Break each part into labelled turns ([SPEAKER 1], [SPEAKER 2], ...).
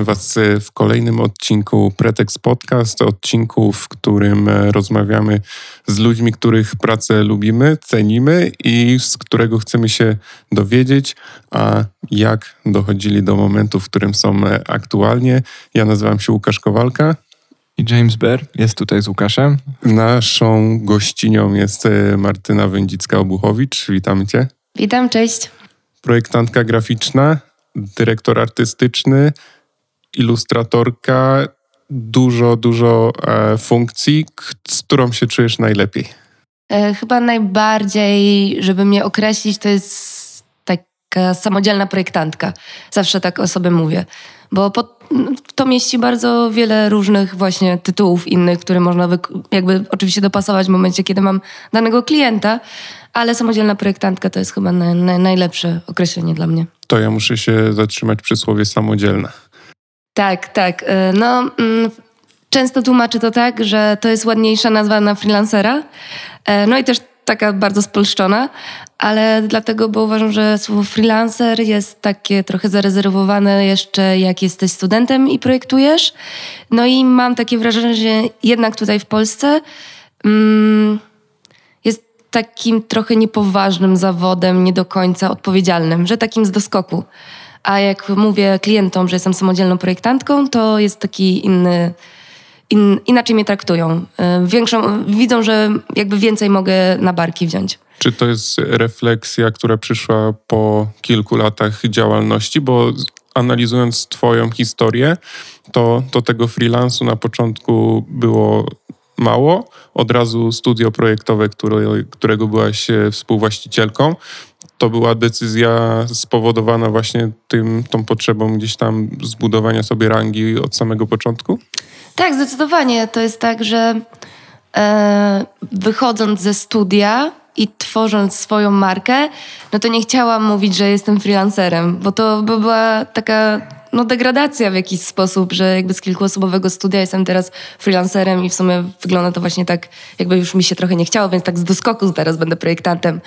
[SPEAKER 1] Witamy Was w kolejnym odcinku Pretext Podcast, odcinku, w którym rozmawiamy z ludźmi, których pracę lubimy, cenimy i z którego chcemy się dowiedzieć, a jak dochodzili do momentu, w którym są aktualnie. Ja nazywam się Łukasz Kowalka.
[SPEAKER 2] I James Bear jest tutaj z Łukaszem.
[SPEAKER 1] Naszą gościnią jest Martyna Wędzicka-Obuchowicz. Witamy Cię.
[SPEAKER 3] Witam, cześć.
[SPEAKER 1] Projektantka graficzna, dyrektor artystyczny, ilustratorka, dużo, dużo e, funkcji, z którą się czujesz najlepiej?
[SPEAKER 3] E, chyba najbardziej, żeby mnie określić, to jest taka samodzielna projektantka. Zawsze tak o sobie mówię. Bo pod, to mieści bardzo wiele różnych właśnie tytułów innych, które można jakby oczywiście dopasować w momencie, kiedy mam danego klienta, ale samodzielna projektantka to jest chyba na, na, najlepsze określenie dla mnie.
[SPEAKER 1] To ja muszę się zatrzymać przy słowie samodzielna.
[SPEAKER 3] Tak, tak. E, no, mm, często tłumaczę to tak, że to jest ładniejsza nazwa na freelancera. E, no i też taka bardzo spolszczona, ale dlatego, bo uważam, że słowo freelancer jest takie trochę zarezerwowane jeszcze jak jesteś studentem i projektujesz. No i mam takie wrażenie, że jednak tutaj w Polsce mm, jest takim trochę niepoważnym zawodem, nie do końca odpowiedzialnym, że takim z doskoku. A jak mówię klientom, że jestem samodzielną projektantką, to jest taki inny, in, inaczej mnie traktują. Y, większą, widzą, że jakby więcej mogę na barki wziąć.
[SPEAKER 1] Czy to jest refleksja, która przyszła po kilku latach działalności? Bo analizując Twoją historię, to, to tego freelansu na początku było mało. Od razu studio projektowe, które, którego byłaś e, współwłaścicielką to była decyzja spowodowana właśnie tym, tą potrzebą gdzieś tam zbudowania sobie rangi od samego początku?
[SPEAKER 3] Tak, zdecydowanie. To jest tak, że e, wychodząc ze studia i tworząc swoją markę, no to nie chciałam mówić, że jestem freelancerem, bo to by była taka no, degradacja w jakiś sposób, że jakby z kilkuosobowego studia jestem teraz freelancerem i w sumie wygląda to właśnie tak, jakby już mi się trochę nie chciało, więc tak z doskoku teraz będę projektantem.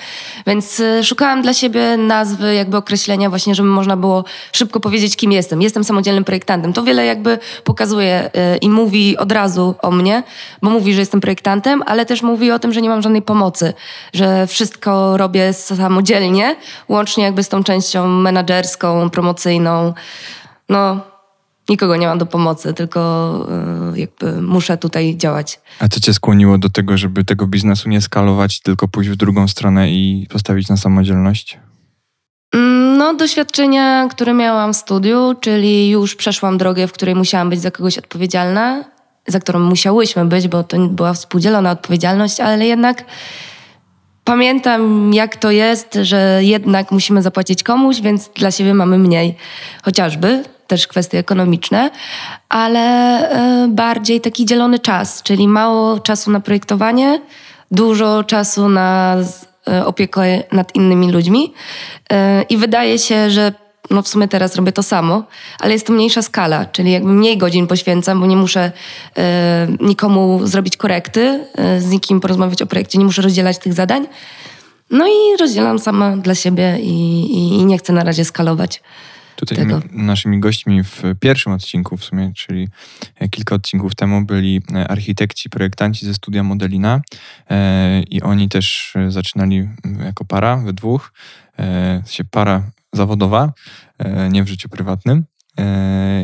[SPEAKER 3] Więc y, szukałam dla siebie nazwy, jakby określenia właśnie, żeby można było szybko powiedzieć, kim jestem. Jestem samodzielnym projektantem. To wiele jakby pokazuje y, i mówi od razu o mnie, bo mówi, że jestem projektantem, ale też mówi o tym, że nie mam żadnej pomocy, że wszystko robię samodzielnie, łącznie jakby z tą częścią menedżerską, promocyjną no, nikogo nie mam do pomocy, tylko y, jakby muszę tutaj działać.
[SPEAKER 2] A co cię skłoniło do tego, żeby tego biznesu nie skalować, tylko pójść w drugą stronę i postawić na samodzielność?
[SPEAKER 3] Mm, no, doświadczenia, które miałam w studiu, czyli już przeszłam drogę, w której musiałam być za kogoś odpowiedzialna, za którą musiałyśmy być, bo to była współdzielona odpowiedzialność, ale jednak pamiętam, jak to jest, że jednak musimy zapłacić komuś, więc dla siebie mamy mniej. Chociażby też kwestie ekonomiczne, ale e, bardziej taki dzielony czas, czyli mało czasu na projektowanie, dużo czasu na e, opiekę nad innymi ludźmi. E, I wydaje się, że no w sumie teraz robię to samo, ale jest to mniejsza skala, czyli jakby mniej godzin poświęcam, bo nie muszę e, nikomu zrobić korekty, e, z nikim porozmawiać o projekcie, nie muszę rozdzielać tych zadań. No i rozdzielam sama dla siebie i, i, i nie chcę na razie skalować.
[SPEAKER 2] Tutaj tego. naszymi gośćmi w pierwszym odcinku w sumie, czyli e, kilka odcinków temu byli e, architekci, projektanci ze studia Modelina e, i oni też zaczynali jako para, we dwóch, się para zawodowa, nie w życiu prywatnym.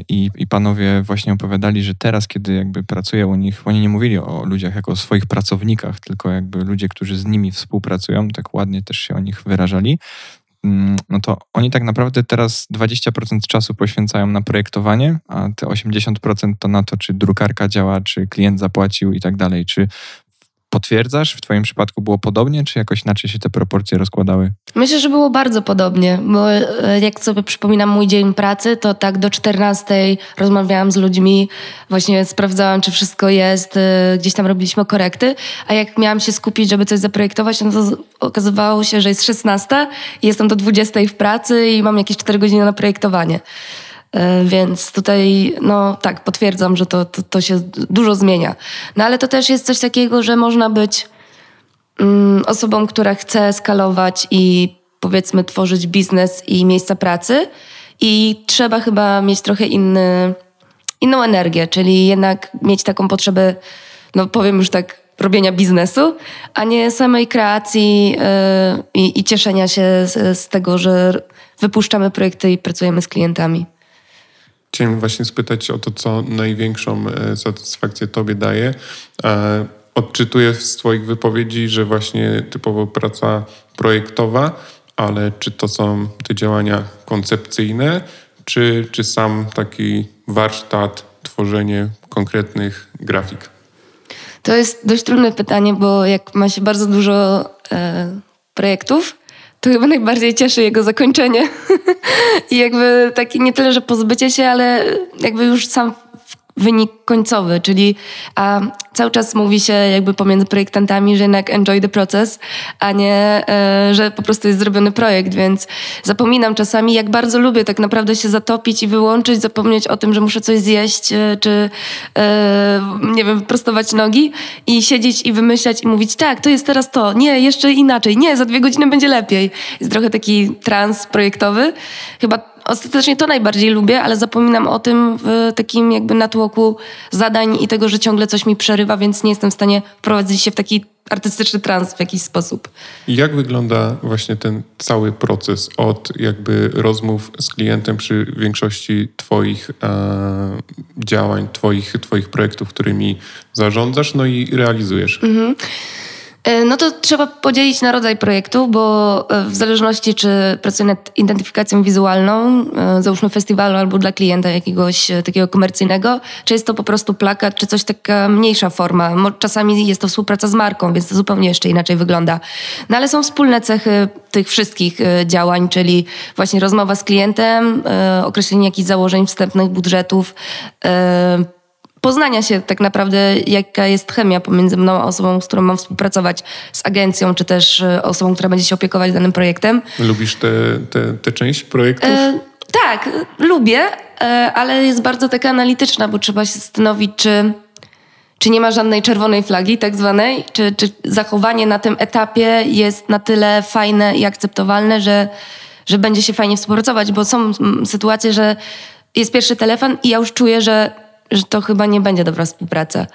[SPEAKER 2] I, I panowie właśnie opowiadali, że teraz, kiedy jakby pracuję u nich, oni nie mówili o ludziach jako o swoich pracownikach, tylko jakby ludzie, którzy z nimi współpracują, tak ładnie też się o nich wyrażali, Mm, no to oni tak naprawdę teraz 20% czasu poświęcają na projektowanie, a te 80% to na to, czy drukarka działa, czy klient zapłacił i tak dalej. Czy potwierdzasz? W Twoim przypadku było podobnie, czy jakoś inaczej się te proporcje rozkładały?
[SPEAKER 3] Myślę, że było bardzo podobnie, bo e, jak sobie przypominam mój dzień pracy, to tak do 14 rozmawiałam z ludźmi, właśnie sprawdzałam, czy wszystko jest, e, gdzieś tam robiliśmy korekty, a jak miałam się skupić, żeby coś zaprojektować, no to okazywało się, że jest 16 i jestem do 20 w pracy i mam jakieś 4 godziny na projektowanie. E, więc tutaj, no tak, potwierdzam, że to, to, to, się dużo zmienia. No ale to też jest coś takiego, że można być mm, osobą, która chce skalować i powiedzmy tworzyć biznes i miejsca pracy i trzeba chyba mieć trochę inny, inną energię, czyli jednak mieć taką potrzebę, no powiem już tak, robienia biznesu, a nie samej kreacji yy, i, i, cieszenia się z, z tego, że wypuszczamy projekty i pracujemy z klientami.
[SPEAKER 1] Chciałem właśnie spytać o to, co największą e, satysfakcję Tobie daje. E, odczytuję z Twoich wypowiedzi, że właśnie typowo praca projektowa, ale czy to są te działania koncepcyjne, czy, czy sam taki warsztat, tworzenie konkretnych grafik?
[SPEAKER 3] To jest dość trudne pytanie, bo jak ma się bardzo dużo e, projektów, to chyba najbardziej cieszy jego zakończenie. I jakby taki nie tyle, że pozbycie się, ale jakby już sam wynik końcowy, czyli a cały czas mówi się jakby pomiędzy projektantami, że jednak enjoy the process, a nie, e, że po prostu jest zrobiony projekt, więc zapominam czasami, jak bardzo lubię tak naprawdę się zatopić i wyłączyć, zapomnieć o tym, że muszę coś zjeść, e, czy e, nie wiem, wyprostować nogi i siedzieć i wymyślać i mówić, tak, to jest teraz to, nie, jeszcze inaczej, nie, za dwie godziny będzie lepiej. Jest trochę taki trans projektowy. Chyba ostatecznie to najbardziej lubię, ale zapominam o tym w takim jakby natłoku zadań i tego, że ciągle coś mi przerywa, więc nie jestem w stanie wprowadzić się w taki artystyczny trans w jakiś sposób.
[SPEAKER 1] I jak wygląda właśnie ten cały proces od jakby rozmów z klientem przy większości Twoich e, działań, twoich, twoich projektów, którymi zarządzasz, no i realizujesz? Mhm.
[SPEAKER 3] E, no to trzeba podzielić na rodzaj projektu, bo e, w zależności czy pracuję nad identyfikacją wizualną, e, załóżmy festiwalu albo dla klienta jakiegoś takiego komercyjnego, czy jest to po prostu plakat, czy coś taka mniejsza forma. Czasami jest to współpraca z marką, więc to zupełnie jeszcze inaczej wygląda. No ale są wspólne cechy tych wszystkich działań, czyli właśnie rozmowa z klientem, określenie jakichś założeń wstępnych, budżetów, poznania się tak naprawdę, jaka jest chemia pomiędzy mną a osobą, z którą mam współpracować, z agencją, czy też e, osobą, która będzie się opiekować danym projektem.
[SPEAKER 1] Lubisz tę te, te, te część projektów? E,
[SPEAKER 3] tak, lubię, e, ale jest bardzo taka analityczna, bo trzeba się zastanowić, czy, czy nie ma żadnej czerwonej flagi tak zwanej, czy, czy zachowanie na tym etapie jest na tyle fajne i akceptowalne, że, że będzie się fajnie współpracować, bo są sytuacje, że jest pierwszy telefon i ja już czuję, że że to chyba nie będzie dobra współpraca.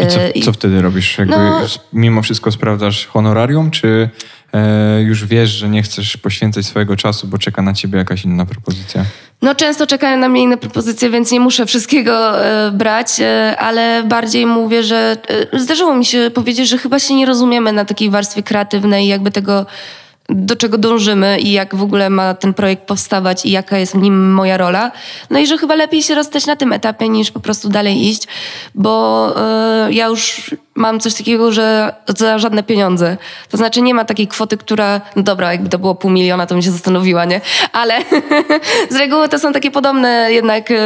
[SPEAKER 2] I co, e, co wtedy robisz? Jakby no, mimo wszystko sprawdzasz honorarium, czy e, już wiesz, że nie chcesz poświęcać swojego czasu, bo czeka na ciebie jakaś inna propozycja?
[SPEAKER 3] No często czekają na mnie inne propozycje, więc nie muszę wszystkiego e, brać, e, ale bardziej mówię, że e, zdarzyło mi się powiedzieć, że chyba się nie rozumiemy na takiej warstwie kreatywnej, jakby tego do czego dążymy i jak w ogóle ma ten projekt powstawać i jaka jest w nim moja rola. No i że chyba lepiej się rozstać na tym etapie niż po prostu dalej iść, bo yy, ja już mam coś takiego, że za żadne pieniądze. To znaczy nie ma takiej kwoty, która, no dobra, jakby to było pół miliona, to bym się zastanowiła, nie? Ale z reguły to są takie podobne jednak yy,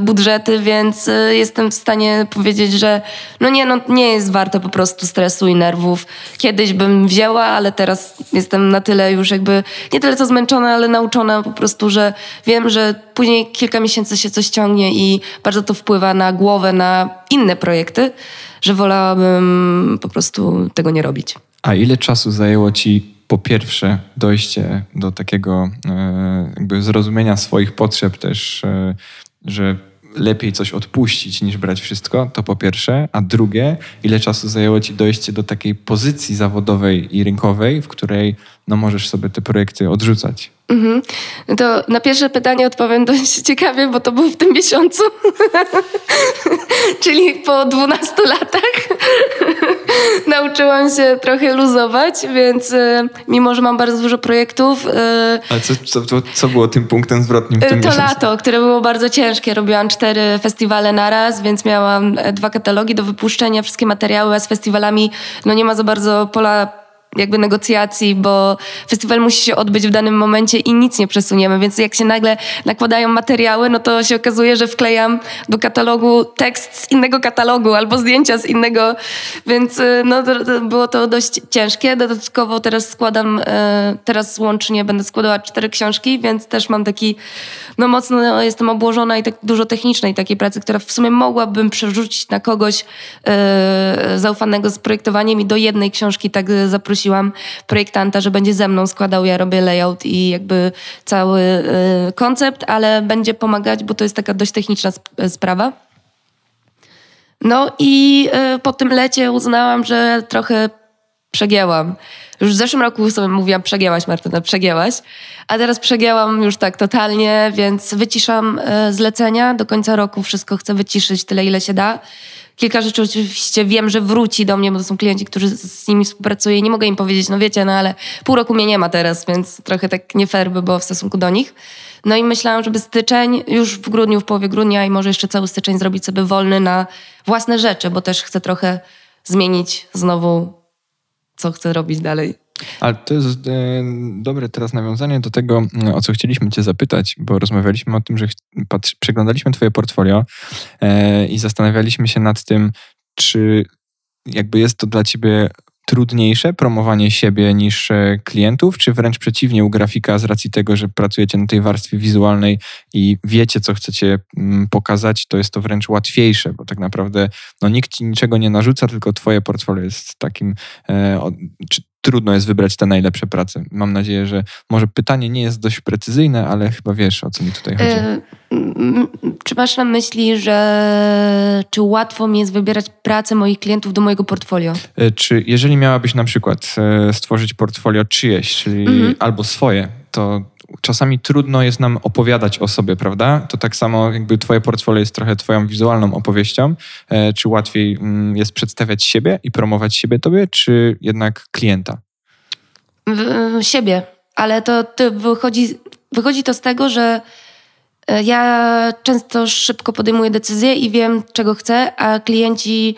[SPEAKER 3] budżety, więc yy, jestem w stanie powiedzieć, że no nie, no nie jest warte po prostu stresu i nerwów. Kiedyś bym wzięła, ale teraz jestem na tyle już jakby, nie tyle co zmęczona, ale nauczona po prostu, że wiem, że później kilka miesięcy się coś ciągnie i bardzo to wpływa na głowę, na inne projekty, że wolałabym po prostu tego nie robić.
[SPEAKER 2] A ile czasu zajęło ci po pierwsze dojście do takiego e, jakby zrozumienia swoich potrzeb też, e, że lepiej coś odpuścić niż brać wszystko, to po pierwsze. A drugie, ile czasu zajęło ci dojście do takiej pozycji zawodowej i rynkowej, w której no, możesz sobie te projekty odrzucać? Mhm.
[SPEAKER 3] To na pierwsze pytanie odpowiem dość ciekawie, bo to było w tym miesiącu. Czyli po 12 latach nauczyłam się trochę luzować, więc y, mimo, że mam bardzo dużo projektów...
[SPEAKER 2] Ale co, co, co było tym punktem zwrotnym w tym
[SPEAKER 3] To
[SPEAKER 2] miesiącu?
[SPEAKER 3] lato, które było bardzo ciężkie. Robiłam cztery festiwale naraz, więc miałam e, dwa katalogi do wypuszczenia, wszystkie materiały, a z festiwalami no nie ma za bardzo pola jakby negocjacji, bo festiwal musi się odbyć w danym momencie i nic nie przesuniemy, więc jak się nagle nakładają materiały, no to się okazuje, że wklejam do katalogu tekst z innego katalogu albo zdjęcia z innego, więc y, no to, to było to dość ciężkie. Dodatkowo teraz składam, y, teraz łącznie będę składała cztery książki, więc też mam taki, no mocno jestem obłożona i tak dużo technicznej takiej pracy, która w sumie mogłabym przerzucić na kogoś yy, zaufanego z projektowaniem i do jednej książki tak zaprosić poprosiłam projektanta, że będzie ze mną składał, ja robię layout i jakby cały y, koncept, ale będzie pomagać, bo to jest taka dość techniczna sprawa. No i y, po tym lecie uznałam, że trochę przegięłam. Już w zeszłym roku sobie mówiłam, przegięłaś Martyna, przegięłaś. A teraz przegięłam już tak totalnie, więc wyciszam y, zlecenia. Do końca roku wszystko chcę wyciszyć tyle, ile się da. Kilka rzeczy oczywiście wiem, że wróci do mnie, bo to są klienci, którzy z nimi współpracuję. Nie mogę im powiedzieć, no wiecie, no ale pół roku mnie nie ma teraz, więc trochę tak nie fair by było w stosunku do nich. No i myślałam, żeby styczeń, już w grudniu, w połowie grudnia i może jeszcze cały styczeń zrobić sobie wolny na własne rzeczy, bo też chcę trochę zmienić znowu, co chcę robić dalej.
[SPEAKER 2] Ale to jest e, dobre teraz nawiązanie do tego, e, o co chcieliśmy Cię zapytać, bo rozmawialiśmy o tym, że przeglądaliśmy Twoje portfolio e, i zastanawialiśmy się nad tym, czy jakby jest to dla Ciebie trudniejsze promowanie siebie niż e, klientów, czy wręcz przeciwnie u grafika z racji tego, że pracujecie na tej warstwie wizualnej i wiecie, co chcecie mm, pokazać, to jest to wręcz łatwiejsze, bo tak naprawdę no, nikt ci niczego nie narzuca, tylko twoje portfolio jest takim, e, czy trudno jest wybrać te najlepsze prace. Mam nadzieję, że może pytanie nie jest dość precyzyjne, ale chyba wiesz, o co mi tutaj chodzi.
[SPEAKER 3] Czy masz na myśli, że czy łatwo mi jest wybierać pracę moich klientów do mojego portfolio?
[SPEAKER 2] E, czy jeżeli miałabyś na przykład e, stworzyć portfolio czyjeś, czyli mhm. albo swoje, to czasami trudno jest nam opowiadać o sobie, prawda? To tak samo jakby twoje portfolio jest trochę twoją wizualną opowieścią. E, czy łatwiej mm, jest przedstawiać siebie i promować siebie tobie, czy jednak klienta?
[SPEAKER 3] W, siebie, ale to, to wychodzi, wychodzi to z tego, że ja często szybko podejmuję decyzje i wiem, czego chcę, a klienci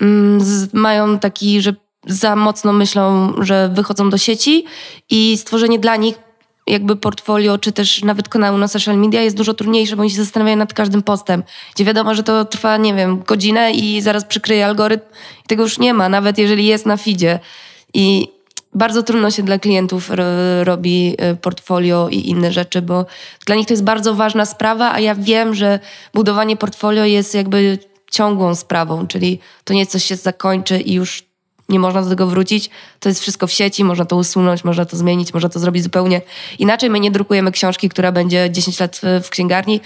[SPEAKER 3] mm, mają taki, że za mocno myślą, że wychodzą do sieci i stworzenie dla nich jakby portfolio, czy też nawet kanału na social media jest dużo trudniejsze, bo oni się zastanawiają nad każdym postem, gdzie wiadomo, że to trwa, nie wiem, godzinę i zaraz przykryje algorytm i tego już nie ma, nawet jeżeli jest na feedzie. I bardzo trudno się dla klientów robi y, portfolio i inne rzeczy, bo dla nich to jest bardzo ważna sprawa, a ja wiem, że budowanie portfolio jest jakby ciągłą sprawą, czyli to nie coś się zakończy i już nie można do tego wrócić. To jest wszystko w sieci, można to usunąć, można to zmienić, można to zrobić zupełnie inaczej. My nie drukujemy książki, która będzie 10 lat w księgarni,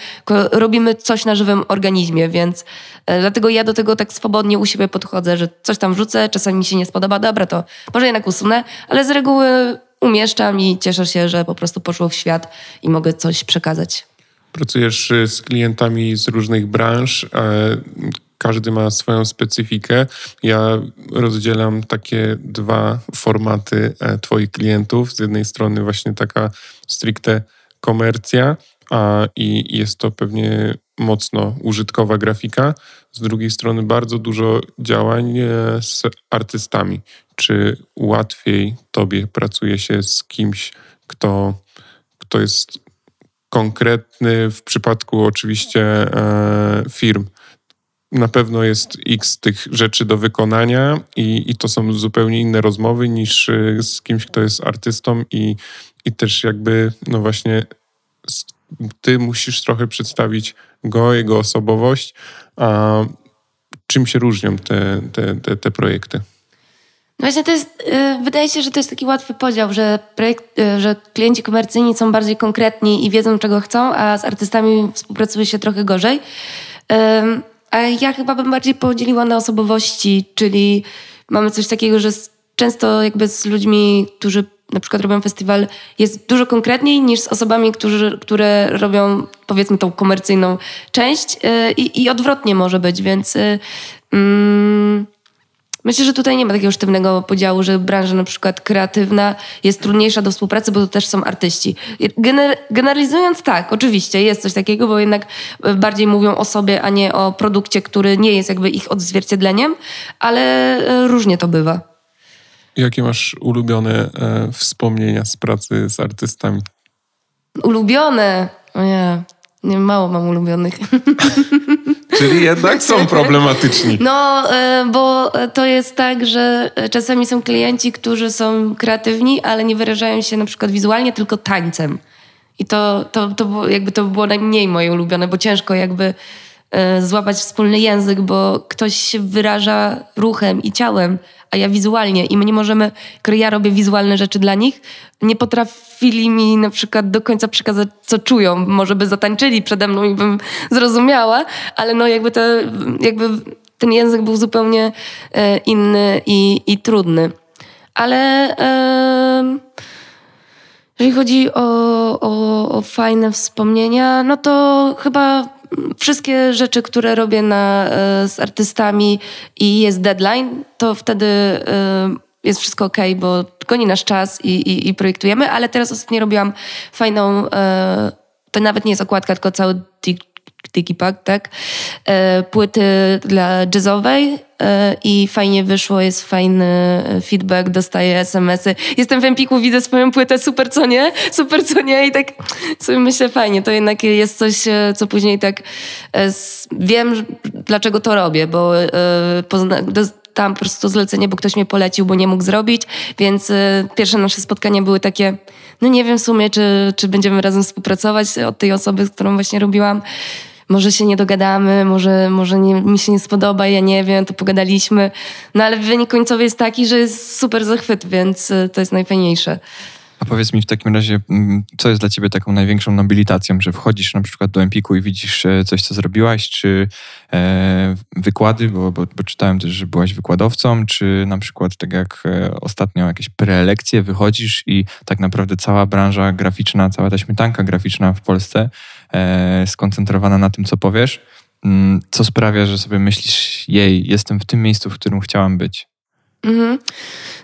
[SPEAKER 3] robimy coś na żywym organizmie, więc e, dlatego ja do tego tak swobodnie u siebie podchodzę, że coś tam wrzucę, czasami mi się nie spodoba, dobra, to może jednak usunę, ale z reguły umieszczam i cieszę się, że po prostu poszło w świat i mogę coś przekazać.
[SPEAKER 1] Pracujesz y, z klientami z różnych branż każdy ma swoją specyfikę. Ja rozdzielam takie dwa formaty e, Twoich klientów. Z jednej strony właśnie taka stricte komercja, a i jest to pewnie mocno użytkowa grafika. Z drugiej strony bardzo dużo działań e, z artystami. Czy łatwiej Tobie pracuje się z kimś, kto, kto jest konkretny w przypadku oczywiście e, firm, na pewno jest x tych rzeczy do wykonania i, i to są zupełnie inne rozmowy niż y, z kimś, kto jest artystą i, i też jakby, no właśnie, ty musisz trochę przedstawić go, jego osobowość, a czym się różnią te, te, te, te projekty?
[SPEAKER 3] No właśnie to jest, y, wydaje się, że to jest taki łatwy podział, że, projekt, y, że klienci komercyjni są bardziej konkretni i wiedzą, czego chcą, a z artystami współpracuje się trochę gorzej. A ja chyba bym bardziej podzieliła na osobowości, czyli mamy coś takiego, że często jakby z ludźmi, którzy na przykład robią festiwal, jest dużo konkretniej niż z osobami, którzy, które robią powiedzmy tą komercyjną część yy, i, odwrotnie może być, więc yy, Myślę, że tutaj nie ma takiego sztywnego podziału, że branża na przykład kreatywna jest trudniejsza do współpracy, bo to też są artyści. Gener generalizując tak, oczywiście jest coś takiego, bo jednak bardziej mówią o sobie, a nie o produkcie, który nie jest jakby ich odzwierciedleniem, ale e, różnie to bywa.
[SPEAKER 1] Jakie masz ulubione e, wspomnienia z pracy z artystami?
[SPEAKER 3] Ulubione? O nie, nie mało mam ulubionych.
[SPEAKER 1] Czyli jednak są problematyczni.
[SPEAKER 3] No, e, bo to jest tak, że czasami są klienci, którzy są kreatywni, ale nie wyrażają się na przykład wizualnie, tylko tańcem. I to, to, to jakby to było najmniej moje ulubione, bo ciężko jakby e, złapać wspólny język, bo ktoś się wyraża ruchem i ciałem, a ja wizualnie i my nie możemy, skoro ja robię wizualne rzeczy dla nich, nie potrafili mi na przykład do końca przekazać, co czują. Może by zatańczyli przede mną i bym zrozumiała, ale no jakby to, jakby ten język był zupełnie e, inny i, i trudny. Ale e, jeżeli chodzi o, o, o fajne wspomnienia, no to chyba wszystkie rzeczy, które robię na, e, z artystami i jest deadline, to wtedy e, jest wszystko ok, bo goni nasz czas i, i, i projektujemy, ale teraz ostatnio robiłam fajną, e, to nawet nie jest okładka, tylko cały digipack, tak? Płyty dla jazzowej i fajnie wyszło, jest fajny feedback, dostaję smsy. Jestem w Empiku, widzę swoją płytę, super co nie, super co nie i tak sobie myślę fajnie, to jednak jest coś, co później tak wiem, dlaczego to robię, bo tam po prostu zlecenie, bo ktoś mnie polecił, bo nie mógł zrobić, więc pierwsze nasze spotkania były takie, no nie wiem w sumie, czy, czy będziemy razem współpracować od tej osoby, z którą właśnie robiłam może się nie dogadamy, może, może nie, mi się nie spodoba, ja nie wiem, to pogadaliśmy. No ale wynik końcowy jest taki, że jest super zachwyt, więc y, to jest najfajniejsze.
[SPEAKER 2] A powiedz mi w takim razie, mm, co jest dla ciebie taką największą nobilitacją, że wchodzisz na przykład do Empiku i widzisz e, coś, co zrobiłaś, czy e, wykłady, bo, bo, bo, czytałem też, że byłaś wykładowcą, czy na przykład tak jak e, ostatnio jakieś prelekcje, wychodzisz i tak naprawdę cała branża graficzna, cała ta śmietanka graficzna w Polsce skoncentrowana na tym, co powiesz, mm, co sprawia, że sobie myślisz, jej, jestem w tym miejscu, w którym chciałam być. Mhm.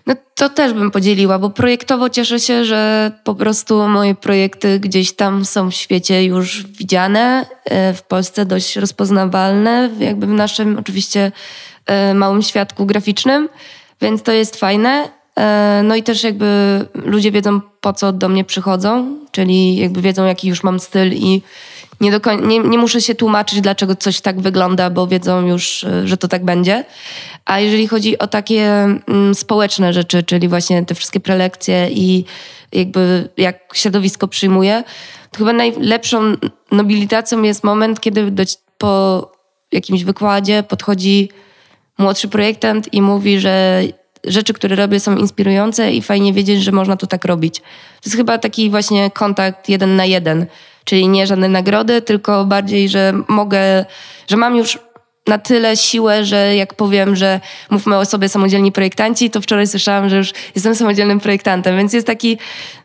[SPEAKER 3] No to też bym podzieliła, bo projektowo cieszę się, że po prostu moje projekty gdzieś tam są w świecie już widziane, e, w Polsce dość rozpoznawalne, jakby w naszym oczywiście e, małym świadku graficznym, więc to jest fajne. E, no i też jakby ludzie wiedzą, po co do mnie przychodzą, czyli jakby wiedzą, jaki już mam styl i nie, do koń- nie, nie muszę się tłumaczyć, dlaczego coś tak wygląda, bo wiedzą już, że to tak będzie. A jeżeli chodzi o takie mm, społeczne rzeczy, czyli właśnie te wszystkie prelekcje i jakby jak środowisko przyjmuje, to chyba najlepszą nobilitacją jest moment, kiedy do, po jakimś wykładzie podchodzi młodszy projektant i mówi, że rzeczy, które robię są inspirujące i fajnie wiedzieć, że można to tak robić. To jest chyba taki właśnie kontakt jeden na jeden, czyli nie żadne nagrody, tylko bardziej, że mogę, że mam już na tyle siłę, że jak powiem, że mówmy o sobie samodzielni projektanci, to wczoraj słyszałam, że już jestem samodzielnym projektantem, więc jest taki,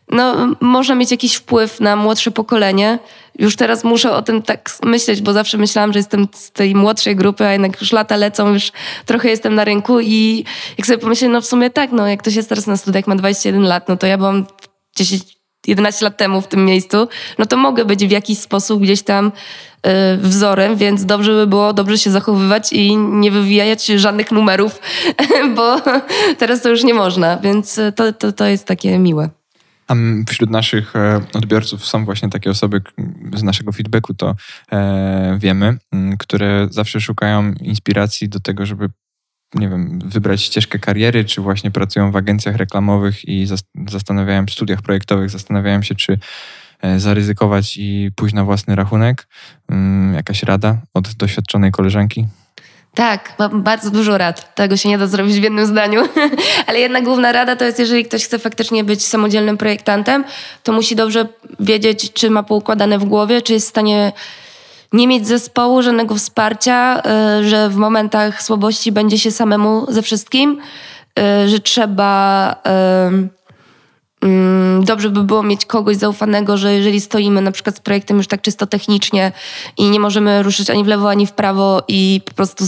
[SPEAKER 3] no można mieć jakiś wpływ na młodsze pokolenie. Już teraz muszę o tym tak myśleć, bo zawsze myślałam, że jestem z tej młodszej grupy, a jednak już lata lecą, już trochę jestem na rynku i jak sobie pomyślę, no w sumie tak, no jak ktoś jest teraz na studiach, ma 21 lat, no to ja byłam 10, 11 lat temu w tym miejscu, no to mogę być w jakiś sposób gdzieś tam y, wzorem, więc dobrze by było dobrze się zachowywać i nie wywijać żadnych numerów, bo teraz to już nie można, więc to, to, to jest takie miłe.
[SPEAKER 2] A wśród naszych e, odbiorców są właśnie takie osoby z naszego feedbacku, to e, wiemy, które zawsze szukają inspiracji do tego, żeby nie wiem, wybrać ścieżkę kariery, czy właśnie pracują w agencjach reklamowych i zastanawiałem, studiach projektowych, zastanawiałem się, czy e, zaryzykować i pójść na własny rachunek. Mm, jakaś rada od doświadczonej koleżanki?
[SPEAKER 3] Tak, mam bardzo dużo rad. Tego się nie da zrobić w jednym zdaniu. Ale jedna główna rada to jest, jeżeli ktoś chce faktycznie być samodzielnym projektantem, to musi dobrze wiedzieć, czy ma poukładane w głowie, czy jest w stanie nie mieć zespołu, żadnego wsparcia, y, że w momentach słabości będzie się samemu ze wszystkim, y, że trzeba. Mm, dobrze by było mieć kogoś zaufanego, że jeżeli stoimy na przykład z projektem już tak czysto technicznie i nie możemy ruszyć ani w lewo, ani w prawo i po prostu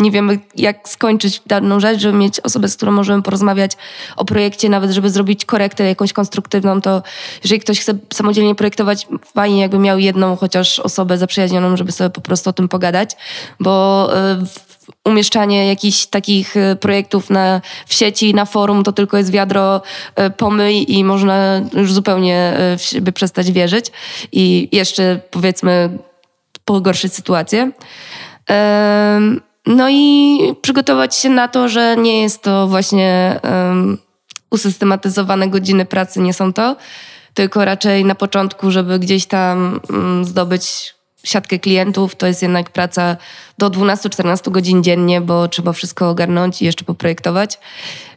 [SPEAKER 3] nie wiemy, jak skończyć daną rzecz, żeby mieć osobę, z którą możemy porozmawiać o projekcie, nawet żeby zrobić korektę jakąś konstruktywną, to jeżeli ktoś chce samodzielnie projektować, fajnie jakby miał jedną chociaż osobę zaprzyjaźnioną, żeby sobie po prostu o tym pogadać, bo e, umieszczanie jakichś takich e, projektów na, w sieci, na forum, to tylko jest wiadro e, pomyj i można już zupełnie by przestać wierzyć i jeszcze powiedzmy pogorszyć sytuację. No i przygotować się na to, że nie jest to właśnie um, usystematyzowane godziny pracy, nie są to, tylko raczej na początku, żeby gdzieś tam um, zdobyć siatkę klientów, to jest jednak praca do 12-14 godzin dziennie, bo trzeba wszystko ogarnąć i jeszcze poprojektować.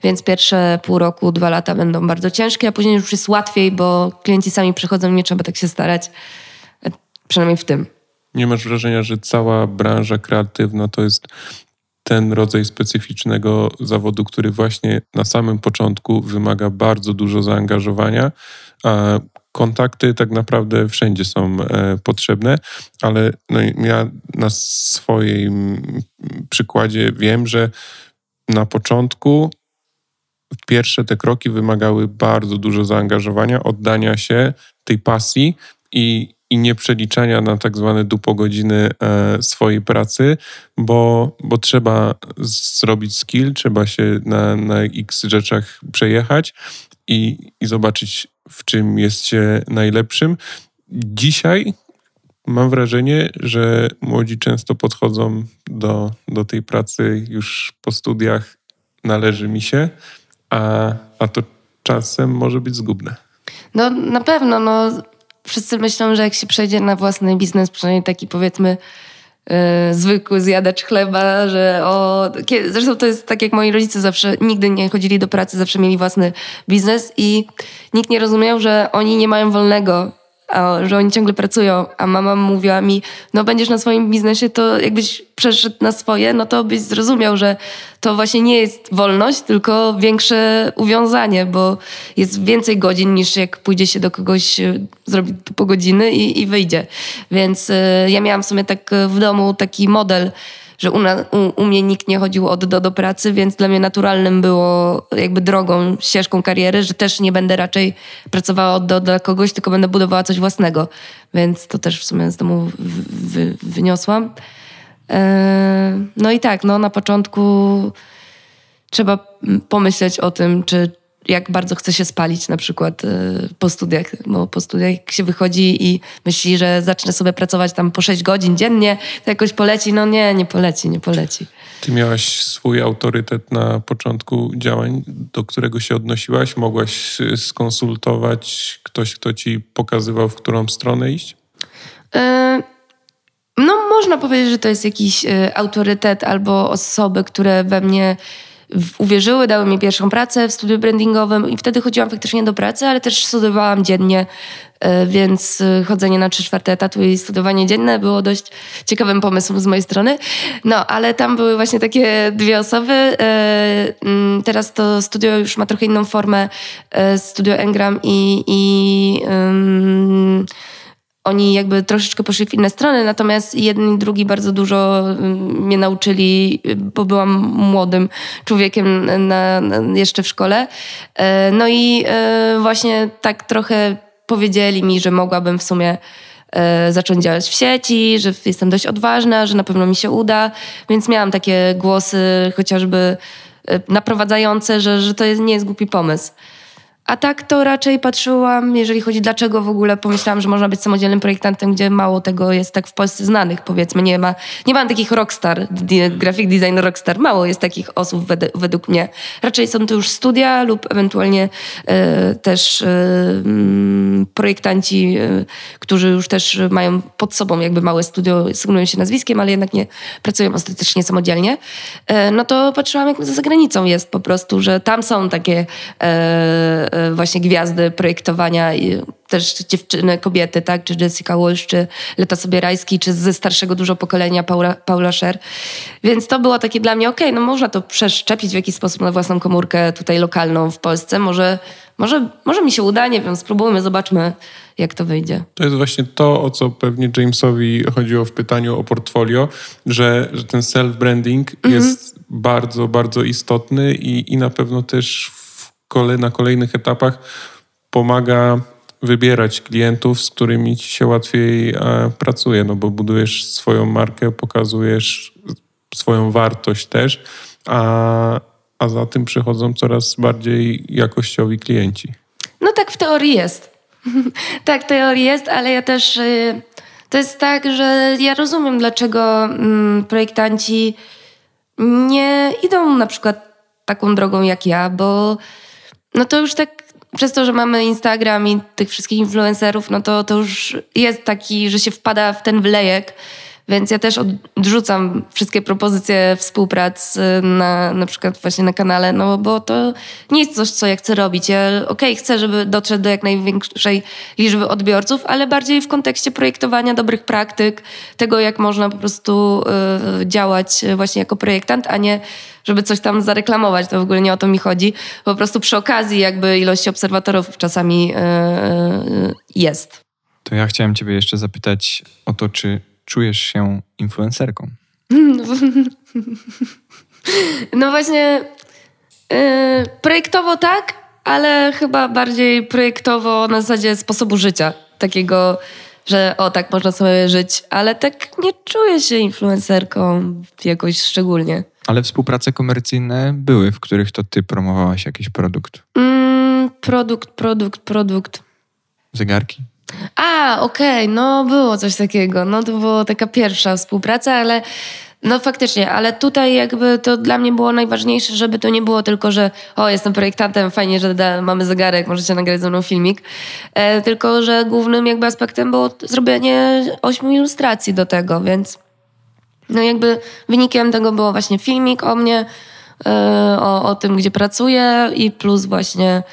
[SPEAKER 3] Więc pierwsze pół roku, dwa lata będą bardzo ciężkie, a później już jest łatwiej, bo klienci sami przychodzą, nie trzeba tak się starać. Przynajmniej w tym.
[SPEAKER 1] Nie masz wrażenia, że cała branża kreatywna to jest ten rodzaj specyficznego zawodu, który właśnie na samym początku wymaga bardzo dużo zaangażowania, kontakty tak naprawdę wszędzie są e, potrzebne, ale no ja na swoim przykładzie wiem, że na początku pierwsze te kroki wymagały bardzo dużo zaangażowania, oddania się tej pasji i, i nie przeliczania na tak zwane dupogodziny e, swojej pracy, bo, bo trzeba zrobić skill, trzeba się na, na x rzeczach przejechać i, i zobaczyć, w czym jest się najlepszym. Dzisiaj mam wrażenie, że młodzi często podchodzą do, do tej pracy już po studiach, należy mi się, a, a to czasem może być zgubne.
[SPEAKER 3] No na pewno, no wszyscy myślą, że jak się przejdzie na własny biznes, przynajmniej taki powiedzmy yy, zwykły zjadacz chleba, że o... Zresztą to jest tak jak moi rodzice zawsze nigdy nie chodzili do pracy, zawsze mieli własny biznes i nikt nie rozumiał, że oni nie mają wolnego że oni ciągle pracują, a mama mówiła mi, no będziesz na swoim biznesie, to jakbyś przeszedł na swoje, no to byś zrozumiał, że to właśnie nie jest wolność, tylko większe uwiązanie, bo jest więcej godzin niż jak pójdzie się do kogoś, e, zrobić po godziny i, i wyjdzie. Więc y, ja miałam w sumie tak w domu taki model, że u, na, u, u, mnie nikt nie chodził od do do pracy, więc dla mnie naturalnym było jakby drogą, ścieżką kariery, że też nie będę raczej pracowała od do dla kogoś, tylko będę budowała coś własnego. Więc to też w sumie z domu wy, wyniosłam. E, no i tak, no na początku trzeba pomyśleć o tym, czy, jak bardzo chce się spalić na przykład y, po studiach, bo po studiach jak się wychodzi i myśli, że zacznę sobie pracować tam po 6 godzin dziennie, to jakoś poleci, no nie, nie poleci, nie poleci.
[SPEAKER 1] Ty miałaś swój autorytet na początku działań, do którego się odnosiłaś? Mogłaś skonsultować ktoś, kto ci pokazywał, w którą stronę iść?
[SPEAKER 3] Y no, można powiedzieć, że to jest jakiś y, autorytet albo osoby, które we mnie uwierzyły, dały mi pierwszą pracę w studiu brandingowym i wtedy chodziłam faktycznie do pracy, ale też studiowałam dziennie, e, więc e, chodzenie na trzy czwarte etatu i studiowanie dzienne było dość ciekawym pomysłem z mojej strony. No, ale tam były właśnie takie dwie osoby. E, mm, teraz to studio już ma trochę inną formę, studio Engram i, i um, oni jakby troszeczkę poszli w inne strony, natomiast jeden i drugi bardzo dużo mm, mnie nauczyli, bo byłam młodym człowiekiem na, na, jeszcze w szkole. E, no i e, właśnie tak trochę powiedzieli mi, że mogłabym w sumie e, zacząć działać w sieci, że jestem dość odważna, że na pewno mi się uda, więc miałam takie głosy chociażby naprowadzające, że, że to jest, nie jest głupi pomysł. A tak to raczej patrzyłam, jeżeli chodzi dlaczego w ogóle pomyślałam, że można być samodzielnym projektantem, gdzie mało tego jest tak w Polsce znanych, powiedzmy. Nie ma, nie ma takich rockstar, graphic design rockstar. Mało jest takich osób według mnie. Raczej są to już studia lub ewentualnie e, też e, mm, projektanci, e, którzy już też mają pod sobą jakby małe studio, sygnują się nazwiskiem, ale jednak nie pracują ostatecznie samodzielnie. No to patrzyłam, jak za zagranicą jest po prostu, że tam są takie właśnie gwiazdy projektowania i też dziewczyny, kobiety, tak, czy Jessica Walsh, czy Leta Sobierajski, czy ze starszego dużo pokolenia Paula, Paula Scher. Więc to było takie dla mnie, okej, okay, no można to przeszczepić w jakiś sposób na własną komórkę tutaj lokalną w Polsce. Może, może, może mi się uda, nie wiem, spróbujmy, zobaczmy, jak to wyjdzie.
[SPEAKER 1] To jest właśnie to, o co pewnie Jamesowi chodziło w pytaniu o portfolio, że, że ten self-branding mhm. jest bardzo, bardzo istotny i, i na pewno też kole, na kolejnych etapach pomaga wybierać klientów, z którymi ci się łatwiej e, pracuje, no bo budujesz swoją markę, pokazujesz swoją wartość też, a, a za tym przychodzą coraz bardziej jakościowi klienci.
[SPEAKER 3] No tak w teorii jest. tak, teorii jest, ale ja też... Y, to jest tak, że ja rozumiem, dlaczego mm, projektanci nie idą na przykład taką drogą jak ja, bo no to już tak przez to, że mamy Instagram i tych wszystkich influencerów, no to, to już jest taki, że się wpada w ten wlejek, więc ja też odrzucam wszystkie propozycje współprac na, na przykład właśnie na kanale, no bo to nie jest coś, co ja chcę robić. Ja okej, okay, chcę, żeby dotrzeć do jak największej liczby odbiorców, ale bardziej w kontekście projektowania dobrych praktyk, tego jak można po prostu y, działać właśnie jako projektant, a nie żeby coś tam zareklamować. To w ogóle nie o to mi chodzi. Po prostu przy okazji jakby ilości obserwatorów czasami y, y, jest.
[SPEAKER 2] To ja chciałem ciebie jeszcze zapytać o to, czy czujesz się influencerką?
[SPEAKER 3] No właśnie, yy, projektowo tak, ale chyba bardziej projektowo na zasadzie sposobu życia. Takiego, że o tak można sobie żyć, ale tak nie czuję się influencerką jakoś szczególnie.
[SPEAKER 2] Ale współprace komercyjne były, w których to ty promowałaś jakiś produkt?
[SPEAKER 3] Mm, produkt, produkt, produkt.
[SPEAKER 2] Zegarki?
[SPEAKER 3] A, okej, okay, no było coś takiego. No to była taka pierwsza współpraca, ale no faktycznie, ale tutaj jakby to dla mnie było najważniejsze, żeby to nie było tylko, że o, jestem projektantem, fajnie, że da, mamy zegarek, możecie nagrać ze mną filmik, e, tylko, że głównym jakby aspektem było zrobienie ośmiu ilustracji do tego, więc no jakby wynikiem tego było właśnie filmik o mnie, e, o, o tym, gdzie pracuję i plus właśnie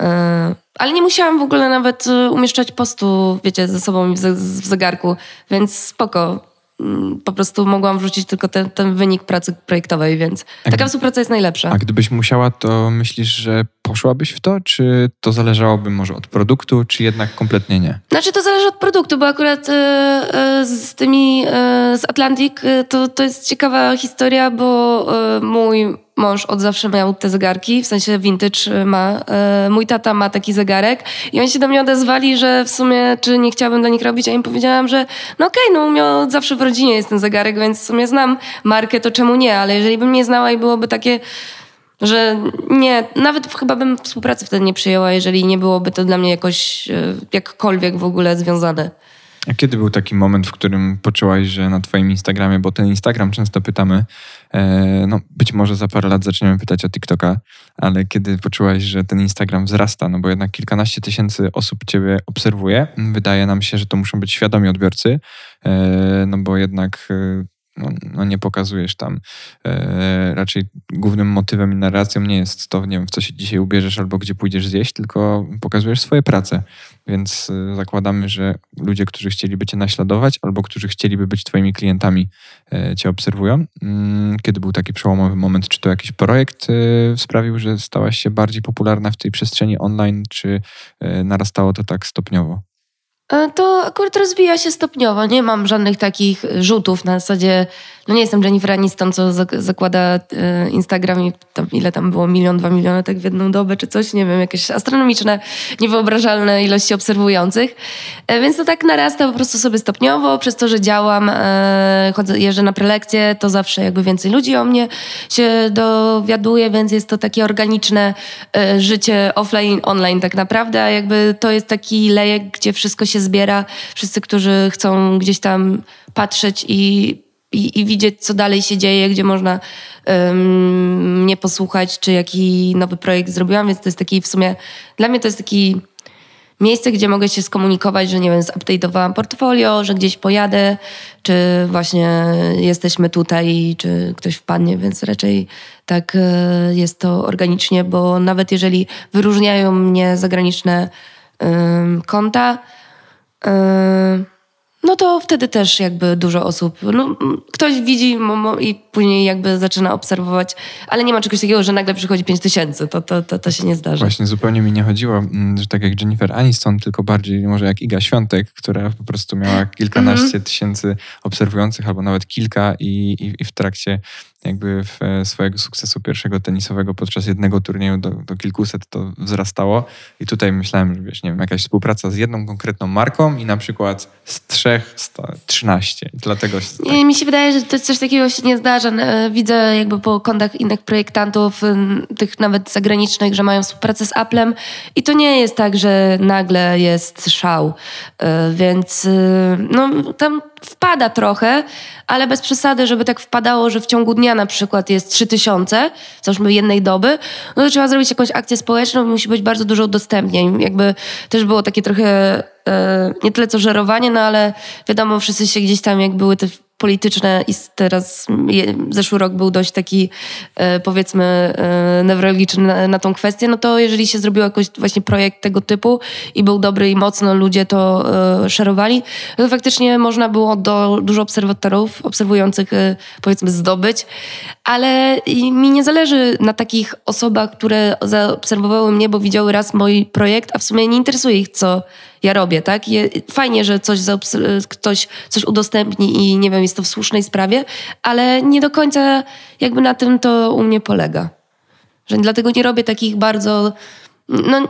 [SPEAKER 3] e, ale nie musiałam w ogóle nawet y, umieszczać postu, wiecie, ze sobą w, zegarku, więc spoko. Mm, po prostu mogłam wrzucić tylko ten, ten wynik pracy projektowej, więc a taka współpraca jest najlepsza.
[SPEAKER 2] A gdybyś musiała, to myślisz, że poszłabyś w to, czy to zależałoby może od produktu, czy jednak kompletnie nie?
[SPEAKER 3] Znaczy to zależy od produktu, bo akurat y, y, z tymi, y, z Atlantic to, to jest ciekawa historia, bo mój mąż od zawsze miał te zegarki, w sensie vintage ma. Mój tata ma taki zegarek i oni się do mnie odezwali, że w sumie czy nie chciałabym dla nich robić, a im powiedziałam, że no okej, okay, no miał zawsze w rodzinie jest ten zegarek, więc w sumie znam markę, to czemu nie, ale jeżeli bym nie znała i byłoby takie że nie, nawet chyba bym współpracy wtedy nie przyjęła, jeżeli nie byłoby to dla mnie jakoś e, jakkolwiek w ogóle związane.
[SPEAKER 2] A kiedy był taki moment, w którym poczułaś, że na twoim Instagramie, bo ten Instagram często pytamy, e, no być może za parę lat zaczniemy pytać o TikToka, ale kiedy poczułaś, że ten Instagram wzrasta, no bo jednak kilkanaście tysięcy osób ciebie obserwuje, wydaje nam się, że to muszą być świadomi odbiorcy, e, no bo jednak e, no, no, nie pokazujesz tam. E, raczej głównym motywem i narracją nie jest to, nie wiem, w co się dzisiaj ubierzesz albo gdzie pójdziesz zjeść, tylko pokazujesz swoje prace. Więc e, zakładamy, że ludzie, którzy chcieliby cię naśladować albo którzy chcieliby być twoimi klientami, e, cię obserwują. Mm, kiedy był taki przełomowy moment? Czy to jakiś projekt e, sprawił, że stałaś się bardziej popularna w tej przestrzeni online, czy e, narastało to tak stopniowo?
[SPEAKER 3] E, to akurat rozwija się stopniowo. Nie mam żadnych takich rzutów na zasadzie, no nie jestem Jennifer Aniston, co zakłada e, Instagram i tam, ile tam było, milion, dwa miliony tak w jedną dobę czy coś, nie wiem, jakieś astronomiczne, niewyobrażalne ilości obserwujących. E, więc to tak narasta po prostu sobie stopniowo, przez to, że działam, jeżdżę na prelekcje, to zawsze jakby więcej ludzi o mnie się dowiaduje, więc jest to takie organiczne życie offline, online tak naprawdę, a jakby to jest taki lejek, gdzie wszystko się się zbiera, wszyscy, którzy chcą gdzieś tam patrzeć i, i, i widzieć, co dalej się dzieje, gdzie można um, mnie posłuchać, czy jaki nowy projekt zrobiłam, więc to jest taki w sumie, dla mnie to jest taki miejsce, gdzie mogę się skomunikować, że nie wiem, zupdate'owałam portfolio, że gdzieś pojadę, czy właśnie jesteśmy tutaj, czy ktoś wpadnie, więc raczej tak e, jest to organicznie, bo nawet jeżeli wyróżniają mnie zagraniczne um, konta, no to wtedy też jakby dużo osób, no, ktoś widzi i później jakby zaczyna obserwować, ale nie ma czegoś takiego, że nagle przychodzi 5 tysięcy, to, to, to, to, się nie zdarza.
[SPEAKER 2] Właśnie zupełnie mi nie chodziło, że tak jak Jennifer Aniston, tylko bardziej może jak Iga Świątek, która po prostu miała kilkanaście mm tysięcy obserwujących albo nawet kilka i, i, i w trakcie jakby e, swojego sukcesu pierwszego tenisowego podczas jednego turnieju do, do kilkuset to wzrastało. I tutaj myślałem, że wiesz, nie wiem, jakaś współpraca z jedną konkretną marką i na przykład z trzech sta, 13. I dlatego się
[SPEAKER 3] tak... Mi się wydaje, że to coś takiego się nie zdarza. E, widzę jakby po kontach innych projektantów, tych nawet zagranicznych, że mają współpracę z Applem i to nie jest tak, że nagle jest szał. E, więc no, tam wpada trochę, ale bez przesady, żeby tak wpadało, że w ciągu dnia na przykład jest 3000, załóżmy jednej doby, no to trzeba zrobić jakąś akcję społeczną i musi być bardzo dużo udostępnień. Jakby też było takie trochę, e, nie tyle co żerowanie, no ale wiadomo, wszyscy się gdzieś tam, jak były te polityczne i teraz zeszły rok był dość taki e, powiedzmy e, newralgiczny na, tą kwestię, no to jeżeli się zrobił jakiś właśnie projekt tego typu i był dobry i mocno ludzie to e, szerowali, no to faktycznie można było do, dużo obserwatorów obserwujących powiedzmy zdobyć, ale mi nie zależy na takich osobach, które zaobserwowały mnie, bo widziały raz mój projekt, a w sumie nie interesuje ich, co ja robię, tak? Fajnie, że coś ktoś coś udostępni i nie wiem, jest to w słusznej sprawie, ale nie do końca jakby na tym to u mnie polega. Że dlatego nie robię takich bardzo no,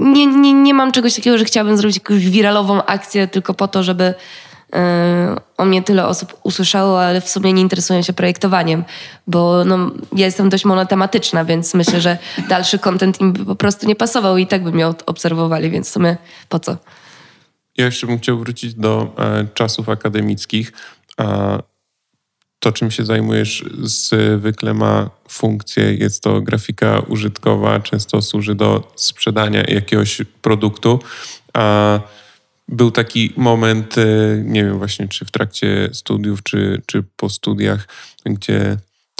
[SPEAKER 3] nie, nie, nie mam czegoś takiego, że chciałabym zrobić jakąś wiralową akcję tylko po to, żeby o mnie tyle osób usłyszało, ale w sumie nie interesują się projektowaniem, bo no, ja jestem dość monotematyczna, więc myślę, że dalszy kontent im po prostu nie pasował i tak by mnie obserwowali, więc w sumie po co?
[SPEAKER 1] Ja jeszcze bym chciał wrócić do e, czasów akademickich. E, to, czym się zajmujesz, zwykle ma funkcję, jest to grafika użytkowa, często służy do sprzedania jakiegoś produktu. A był taki moment, e, nie wiem właśnie, czy w trakcie studiów, czy, czy po studiach, gdzie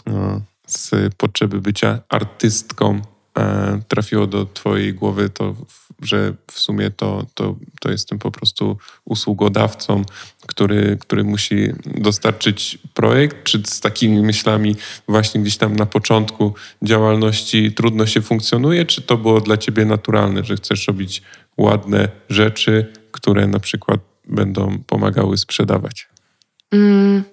[SPEAKER 1] no, z potrzeby bycia artystką e, trafiło do twojej głowy to, że w sumie to, to, to jestem po prostu usługodawcą, który, który musi dostarczyć projekt, czy z takimi myślami właśnie gdzieś tam na początku działalności trudno się funkcjonuje, czy to było dla ciebie naturalne, że chcesz robić ładne rzeczy, które na przykład będą pomagały sprzedawać? Mm.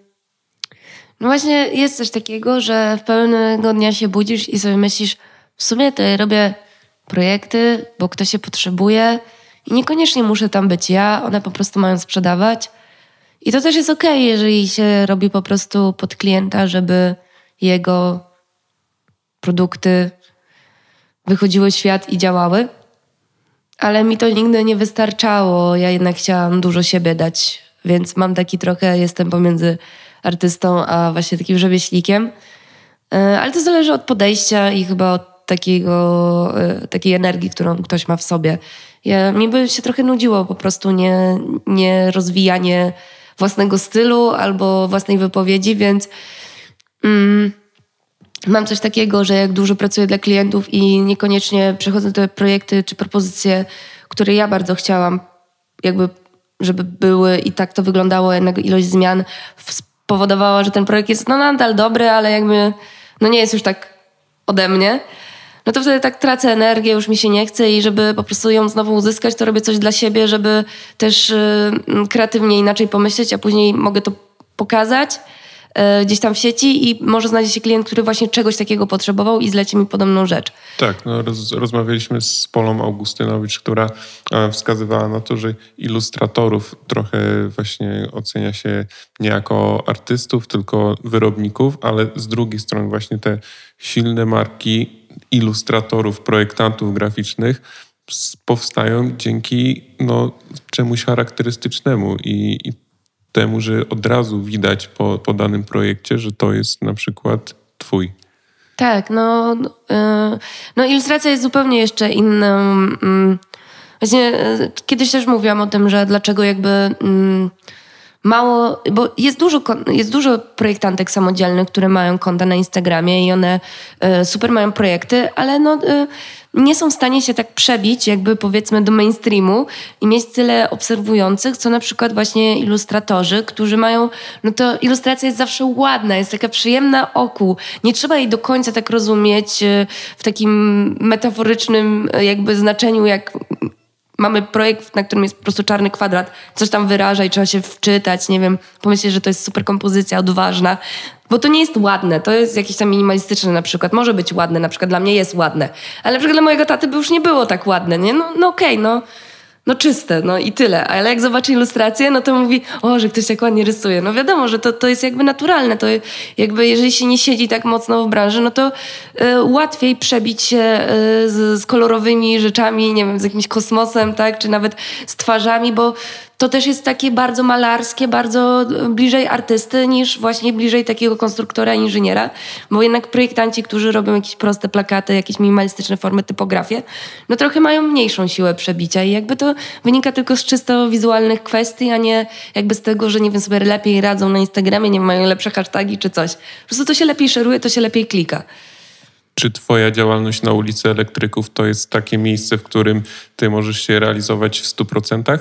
[SPEAKER 3] No właśnie jest coś takiego, że w pewnego dnia się budzisz i sobie myślisz, w sumie to ja robię projekty, bo ktoś się potrzebuje i niekoniecznie muszę tam być ja, one po prostu mają sprzedawać. I to też jest okej, okay, jeżeli się robi po prostu pod klienta, żeby jego produkty wychodziły w świat i działały ale mi to nigdy nie wystarczało. Ja jednak chciałam dużo siebie dać, więc mam taki trochę, jestem pomiędzy artystą a właśnie takim rzemieślnikiem. E, ale to zależy od podejścia i chyba od takiego, e, takiej energii, którą ktoś ma w sobie. Ja, mi by się trochę nudziło po prostu nie, nie rozwijanie własnego stylu albo własnej wypowiedzi, więc mm, mam coś takiego, że jak dużo pracuję dla klientów i niekoniecznie przechodzę te projekty czy propozycje, które ja bardzo chciałam, jakby, żeby były i tak to wyglądało, jednak ilość zmian spowodowała, że ten projekt jest no nadal dobry, ale jakby no nie jest już tak ode mnie. No to wtedy tak tracę energię, już mi się nie chce i żeby po prostu ją znowu uzyskać, to robię coś dla siebie, żeby też yy, kreatywnie inaczej pomyśleć, a później mogę to pokazać gdzieś tam w sieci i może znajdzie się klient, który właśnie czegoś takiego potrzebował i zleci mi podobną rzecz.
[SPEAKER 1] Tak, no roz, rozmawialiśmy z Polą Augustynowicz, która e, wskazywała na to, że ilustratorów trochę właśnie ocenia się nie jako artystów, tylko wyrobników, ale z drugiej strony właśnie te silne marki ilustratorów, projektantów graficznych powstają dzięki no, czemuś charakterystycznemu i, i temu, że od razu widać po, po danym projekcie, że to jest na przykład twój.
[SPEAKER 3] Tak, no, yy, no ilustracja jest zupełnie jeszcze inną. Yy, właśnie yy, kiedyś też mówiłam o tym, że dlaczego jakby mm, mało, bo jest dużo, jest dużo projektantek samodzielnych, które mają konta na Instagramie i one y, super mają projekty, ale no nie są w stanie się tak przebić, jakby powiedzmy do mainstreamu i mieć tyle obserwujących, co na przykład właśnie ilustratorzy, którzy mają, no to ilustracja jest zawsze ładna, jest taka przyjemna oku. Nie trzeba jej do końca tak rozumieć y, w takim metaforycznym jakby znaczeniu, jak mamy projekt, na którym jest po prostu czarny kwadrat, coś tam wyraża i trzeba się wczytać, nie wiem, pomyśleć, że to jest super kompozycja, odważna, bo to nie jest ładne, to jest jakieś tam minimalistyczne na przykład, może być ładne, na przykład dla mnie jest ładne, ale na przykład dla mojego taty by już nie było tak ładne, nie? No, no okej, okay, no no czyste, no i tyle. Ale jak zobaczy ilustrację, no to mówi, o, że ktoś tak ładnie rysuje. No wiadomo, że to, to jest jakby naturalne. To jakby jeżeli się nie siedzi tak mocno w branży, no to y, łatwiej przebić się y, z, z kolorowymi rzeczami, nie wiem, z jakimś kosmosem, tak, czy nawet z twarzami, bo to też jest takie bardzo malarskie, bardzo bliżej artysty niż właśnie bliżej takiego konstruktora, inżyniera, bo jednak projektanci, którzy robią jakieś proste plakaty, jakieś minimalistyczne formy, typografię, no trochę mają mniejszą siłę przebicia i jakby to wynika tylko z czysto wizualnych kwestii, a nie jakby z tego, że nie wiem, sobie lepiej radzą na Instagramie, nie mają lepsze hasztagi czy coś. Po prostu to się lepiej szeruje, to się lepiej klika.
[SPEAKER 1] Czy Twoja działalność na ulicy Elektryków to jest takie miejsce, w którym Ty możesz się realizować w 100%?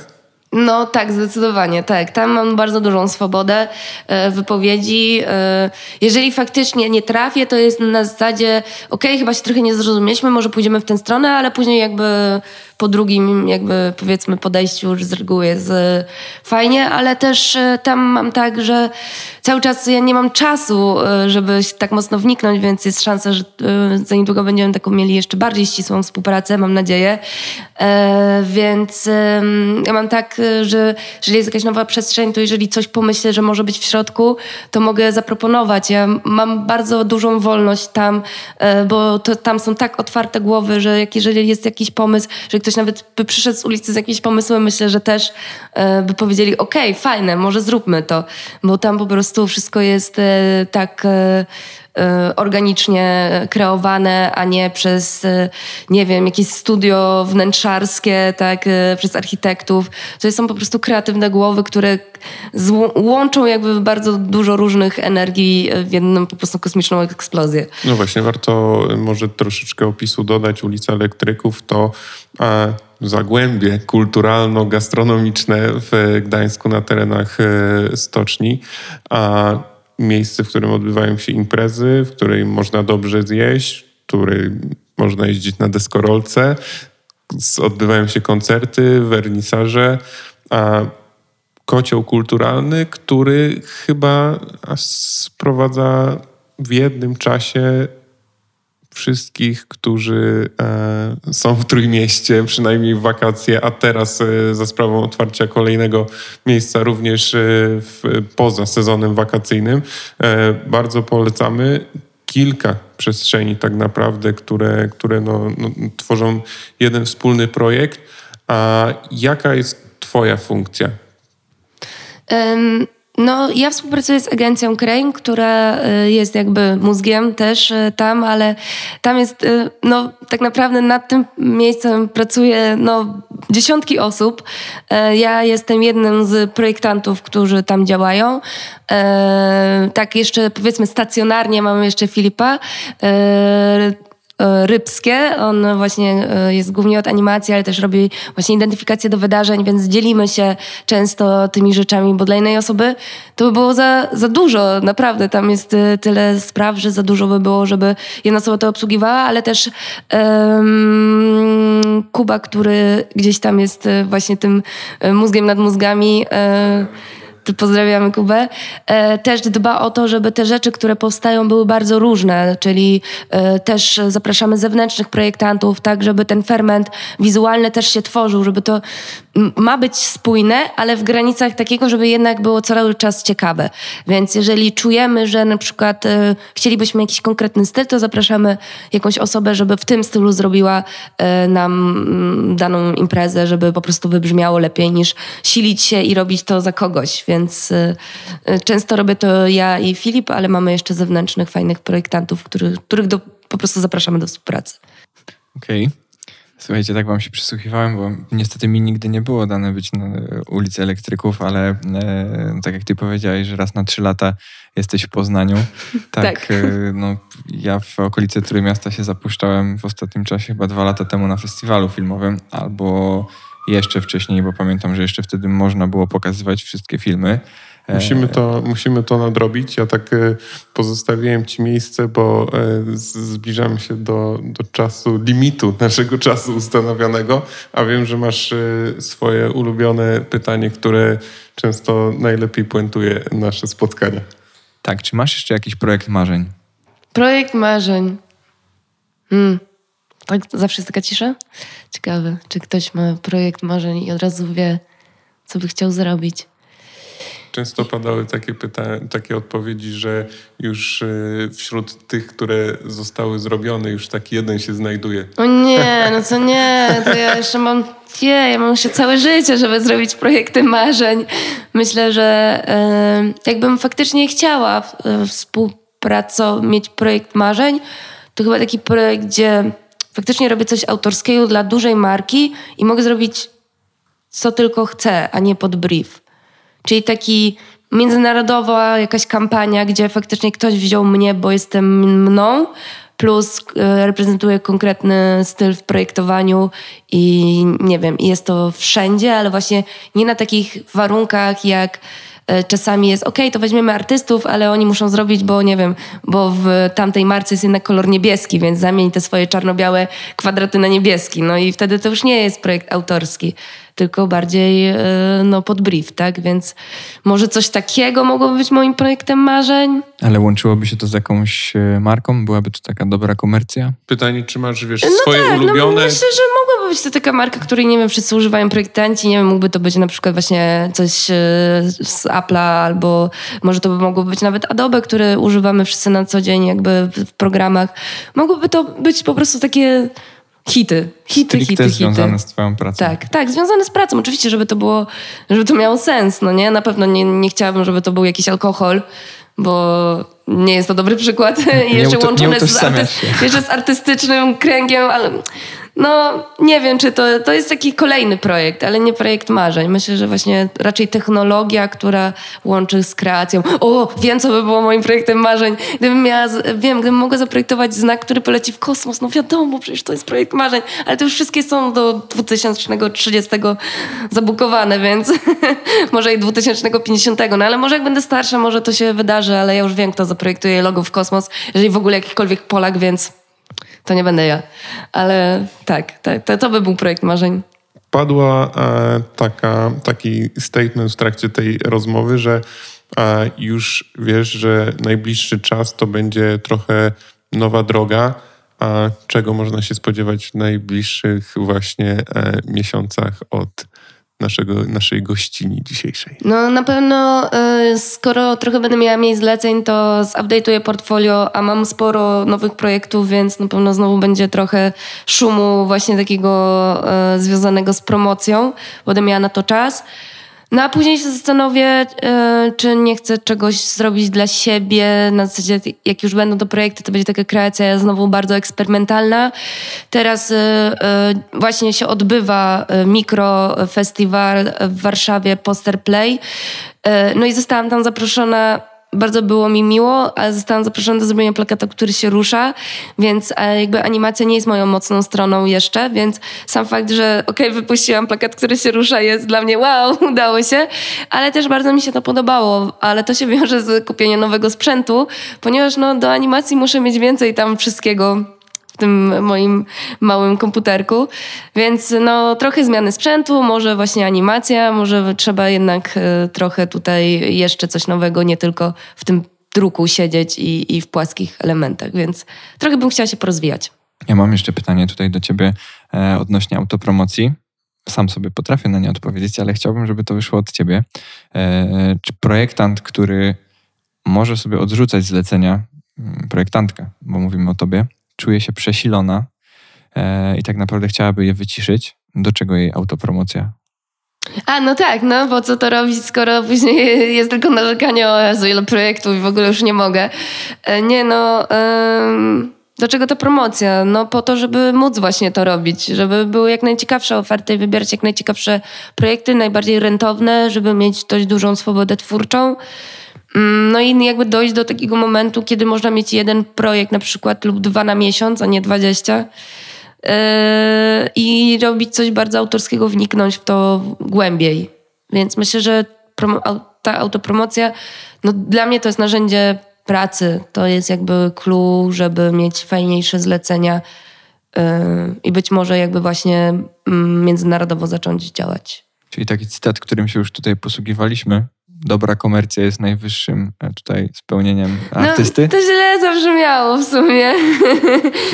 [SPEAKER 3] No tak, zdecydowanie, tak. Tam mam bardzo dużą swobodę e, wypowiedzi. E, jeżeli faktycznie nie trafię, to jest na zasadzie, okej, okay, chyba się trochę nie zrozumieliśmy, może pójdziemy w tę stronę, ale później jakby po drugim jakby powiedzmy podejściu już z reguły jest e, fajnie, ale też e, tam mam tak, że cały czas ja nie mam czasu, e, żeby się tak mocno wniknąć, więc jest szansa, że za niedługo będziemy taką mieli jeszcze bardziej ścisłą współpracę, mam nadzieję. Więc ja mam tak, że jeżeli jest jakaś nowa przestrzeń, to jeżeli coś pomyślę, że może być w środku, to mogę zaproponować. Ja mam bardzo dużą wolność tam, bo to, tam są tak otwarte głowy, że jak jeżeli jest jakiś pomysł, że ktoś nawet by przyszedł z ulicy z jakimś pomysłem, myślę, że też e, by powiedzieli, okej, okay, fajne, może zróbmy to, bo tam po prostu wszystko jest e, tak E, organicznie kreowane, a nie przez, e, nie wiem, jakieś studio wnętrzarskie, tak, e, przez architektów. To są po prostu kreatywne głowy, które łączą jakby bardzo dużo różnych energii w jedną po prostu kosmiczną eksplozję.
[SPEAKER 1] No właśnie, warto może troszeczkę opisu dodać. Ulica Elektryków to a, zagłębie kulturalno-gastronomiczne w Gdańsku na terenach stoczni. A miejsce, w którym odbywają się imprezy, w której można dobrze zjeść, w której można jeździć na deskorolce, odbywają się koncerty, wernisaże, a kocioł kulturalny, który chyba sprowadza w jednym czasie wszystkich, którzy e, są w Trójmieście, przynajmniej w wakacje, a teraz e, za sprawą otwarcia kolejnego miejsca również e, w, poza sezonem wakacyjnym. Bardzo polecamy kilka przestrzeni tak naprawdę, które, które no, no, tworzą jeden wspólny projekt. A jaka jest Twoja funkcja?
[SPEAKER 3] Um no, ja współpracuję z agencją Crane, która y, jest jakby mózgiem też y, tam, ale tam jest, y, no, tak naprawdę nad tym miejscem pracuje, no, dziesiątki osób. Ja jestem jednym z projektantów, którzy tam działają. Tak jeszcze, powiedzmy, stacjonarnie mamy jeszcze Filipa rybskie. On właśnie e, jest głównie od animacji, ale też robi właśnie identyfikację do wydarzeń, więc dzielimy się często tymi rzeczami, bo dla innej osoby to by było za, za dużo. Naprawdę tam jest e, tyle spraw, że za dużo by było, żeby jedna osoba to obsługiwała, ale też um, Kuba, który gdzieś tam jest właśnie tym mózgiem nad mózgami, um, pozdrawiamy Kubę, e, też dba o to, żeby te rzeczy, które powstają, były bardzo różne, czyli e, też zapraszamy zewnętrznych projektantów, tak, żeby ten ferment wizualny też się tworzył, żeby to ma być spójne, ale w granicach takiego, żeby jednak było cały czas ciekawe. Więc jeżeli czujemy, że na przykład e, chcielibyśmy jakiś konkretny styl, to zapraszamy jakąś osobę, żeby w tym stylu zrobiła nam daną imprezę, żeby po prostu wybrzmiało lepiej niż silić się i robić to za kogoś. Więc więc y, y, często robię to ja i Filip, ale mamy jeszcze zewnętrznych, fajnych projektantów, których, których do, po prostu zapraszamy do współpracy.
[SPEAKER 2] Okej. Okay. Słuchajcie, tak wam się przysłuchiwałem, bo niestety mi nigdy nie było dane być na ulicy Elektryków, ale e, tak jak ty powiedziałeś, że raz na trzy lata jesteś w Poznaniu. Tak, tak. E, no, ja w okolicy Trójmiasta się zapuszczałem w ostatnim czasie, chyba dwa lata temu na festiwalu filmowym, albo jeszcze wcześniej, bo pamiętam, że jeszcze wtedy można było pokazywać wszystkie filmy.
[SPEAKER 1] Musimy to, musimy to nadrobić. Ja tak e, pozostawiłem Ci miejsce, bo e, zbliżamy się do, do czasu, limitu naszego czasu ustanowionego, a wiem, że masz e, swoje ulubione pytanie, które często najlepiej puentuje nasze spotkania.
[SPEAKER 2] Tak, czy masz jeszcze jakiś projekt marzeń?
[SPEAKER 3] Projekt marzeń. Hmm. Tak, zawsze jest taka cisza? Ciekawe, czy ktoś ma projekt marzeń i od razu wie, co by chciał zrobić.
[SPEAKER 1] Często padały takie pytania, takie odpowiedzi, że już y, wśród tych, które zostały zrobione, już taki jeden się znajduje.
[SPEAKER 3] O nie, no to nie, to ja jeszcze mam, nie, ja mam jeszcze całe życie, żeby zrobić projekty marzeń. Myślę, że y, jakbym faktycznie chciała y, współpracować, mieć projekt marzeń, to chyba taki projekt, gdzie faktycznie robię coś autorskiego dla dużej marki i mogę zrobić co tylko chcę, a nie pod brief. Czyli taki międzynarodowa jakaś kampania, gdzie faktycznie ktoś wziął mnie, bo jestem mną, plus e, reprezentuję konkretny styl w projektowaniu i nie wiem, jest to wszędzie, ale właśnie nie na takich warunkach jak czasami jest, ok, to weźmiemy artystów, ale oni muszą zrobić, bo nie wiem, bo w tamtej marce jest jednak kolor niebieski, więc zamień te swoje czarno-białe kwadraty na niebieski. No i wtedy to już nie jest projekt autorski tylko bardziej e, no, pod brief, tak? Więc może coś takiego mogłoby być moim projektem marzeń.
[SPEAKER 2] Ale łączyłoby się to z jakąś e, marką? Byłaby to taka dobra komercja?
[SPEAKER 1] Pytanie, czy masz, wiesz,
[SPEAKER 3] no
[SPEAKER 1] swoje
[SPEAKER 3] tak,
[SPEAKER 1] ulubione...
[SPEAKER 3] No myślę, że mogłaby być to taka marka, której, nie wiem, wszyscy używają projektanci, nie wiem, mógłby to być na przykład właśnie coś e, z Apple'a albo może to by mogło być nawet Adobe, które używamy wszyscy na co dzień jakby w programach. Mogłoby to być po prostu takie Hity, hity,
[SPEAKER 2] Stricte
[SPEAKER 3] hity, hity.
[SPEAKER 2] związane z twoją pracą.
[SPEAKER 3] Tak, tak, związane z pracą. Oczywiście, żeby to było, żeby to miało sens, no nie? Na pewno nie, nie chciałabym, żeby to był jakiś alkohol, bo nie jest to dobry przykład. I jeszcze łączone z, arty- jeszcze z artystycznym kręgiem, ale no, nie wiem, czy to, to jest taki kolejny projekt, ale nie projekt marzeń. Myślę, że właśnie raczej technologia, która łączy z kreacją. O, wiem, co by było moim projektem marzeń. Gdybym miała, wiem, gdybym mogła zaprojektować znak, który poleci w kosmos, no wiadomo, przecież to jest projekt marzeń, ale to już wszystkie są do 2030 zabukowane, więc może i 2050, no ale może jak będę starsza, może to się wydarzy, ale ja już wiem, kto zaprojektuje logo w kosmos, jeżeli w ogóle jakikolwiek Polak, więc to nie będę ja. Ale tak, tak to, to by był projekt marzeń.
[SPEAKER 1] Padła e, taka, taki statement w trakcie tej rozmowy, że e, już wiesz, że najbliższy czas to będzie trochę nowa droga. A czego można się spodziewać w najbliższych właśnie e, miesiącach od naszego, naszej gościni dzisiejszej?
[SPEAKER 3] No na pewno y, skoro trochę będę miała mniej zleceń, to zupdate'uję portfolio, a mam sporo nowych projektów, więc na pewno znowu będzie trochę szumu właśnie takiego y, związanego z promocją. Będę miała na to czas. No a później się zastanowię, yy, czy nie chcę czegoś zrobić dla siebie. Na zasadzie, jak już będą to projekty, to będzie taka kreacja znowu bardzo eksperymentalna. Teraz yy, yy, właśnie się odbywa mikrofestiwal w Warszawie, Poster Play. No i zostałam tam zaproszona bardzo było mi miło, ale zostałam zaproszona do zrobienia plakatu, który się rusza, więc e, jakby animacja nie jest moją mocną stroną jeszcze, więc sam fakt, że okej, okay, wypuściłam plakat, który się rusza jest dla mnie wow, udało się, ale też bardzo mi się to podobało, ale to się wiąże z kupieniem nowego sprzętu, ponieważ no, do animacji muszę mieć więcej tam wszystkiego tym moim małym komputerku. Więc no, trochę zmiany sprzętu, może właśnie animacja, może trzeba jednak e, trochę tutaj jeszcze coś nowego, nie tylko w tym druku siedzieć i, i w płaskich elementach, więc trochę bym chciała się porozwijać.
[SPEAKER 2] Ja mam jeszcze pytanie tutaj do ciebie e, odnośnie autopromocji. Sam sobie potrafię na nie odpowiedzieć, ale chciałbym, żeby to wyszło od ciebie. E, czy projektant, który może sobie odrzucać zlecenia, mm, projektantka, bo mówimy o tobie, czuje się przesilona e, i tak naprawdę chciałaby je wyciszyć, do czego jej autopromocja?
[SPEAKER 3] A, no tak, no bo co to robić, skoro później jest tylko narzekanie o Jezu, ile projektów i w ogóle już nie mogę. E, nie no... Ym... Do czego ta promocja? No po to, żeby móc właśnie to robić, żeby były jak najciekawsze oferty i wybierać jak najciekawsze projekty, najbardziej rentowne, żeby mieć dość dużą swobodę twórczą. Mm, no i jakby dojść do takiego momentu, kiedy można mieć jeden projekt na przykład lub dwa na miesiąc, a nie dwadzieścia. Yy, I robić coś bardzo autorskiego, wniknąć w to głębiej. Więc myślę, że ta autopromocja, no dla mnie to jest narzędzie pracy. To jest jakby clue, żeby mieć fajniejsze zlecenia yy, i być może jakby właśnie mm, międzynarodowo zacząć działać.
[SPEAKER 2] Czyli taki cytat, którym się już tutaj posługiwaliśmy, dobra komercja jest najwyższym e, tutaj spełnieniem no, artysty?
[SPEAKER 3] No, to źle zabrzmiało w sumie.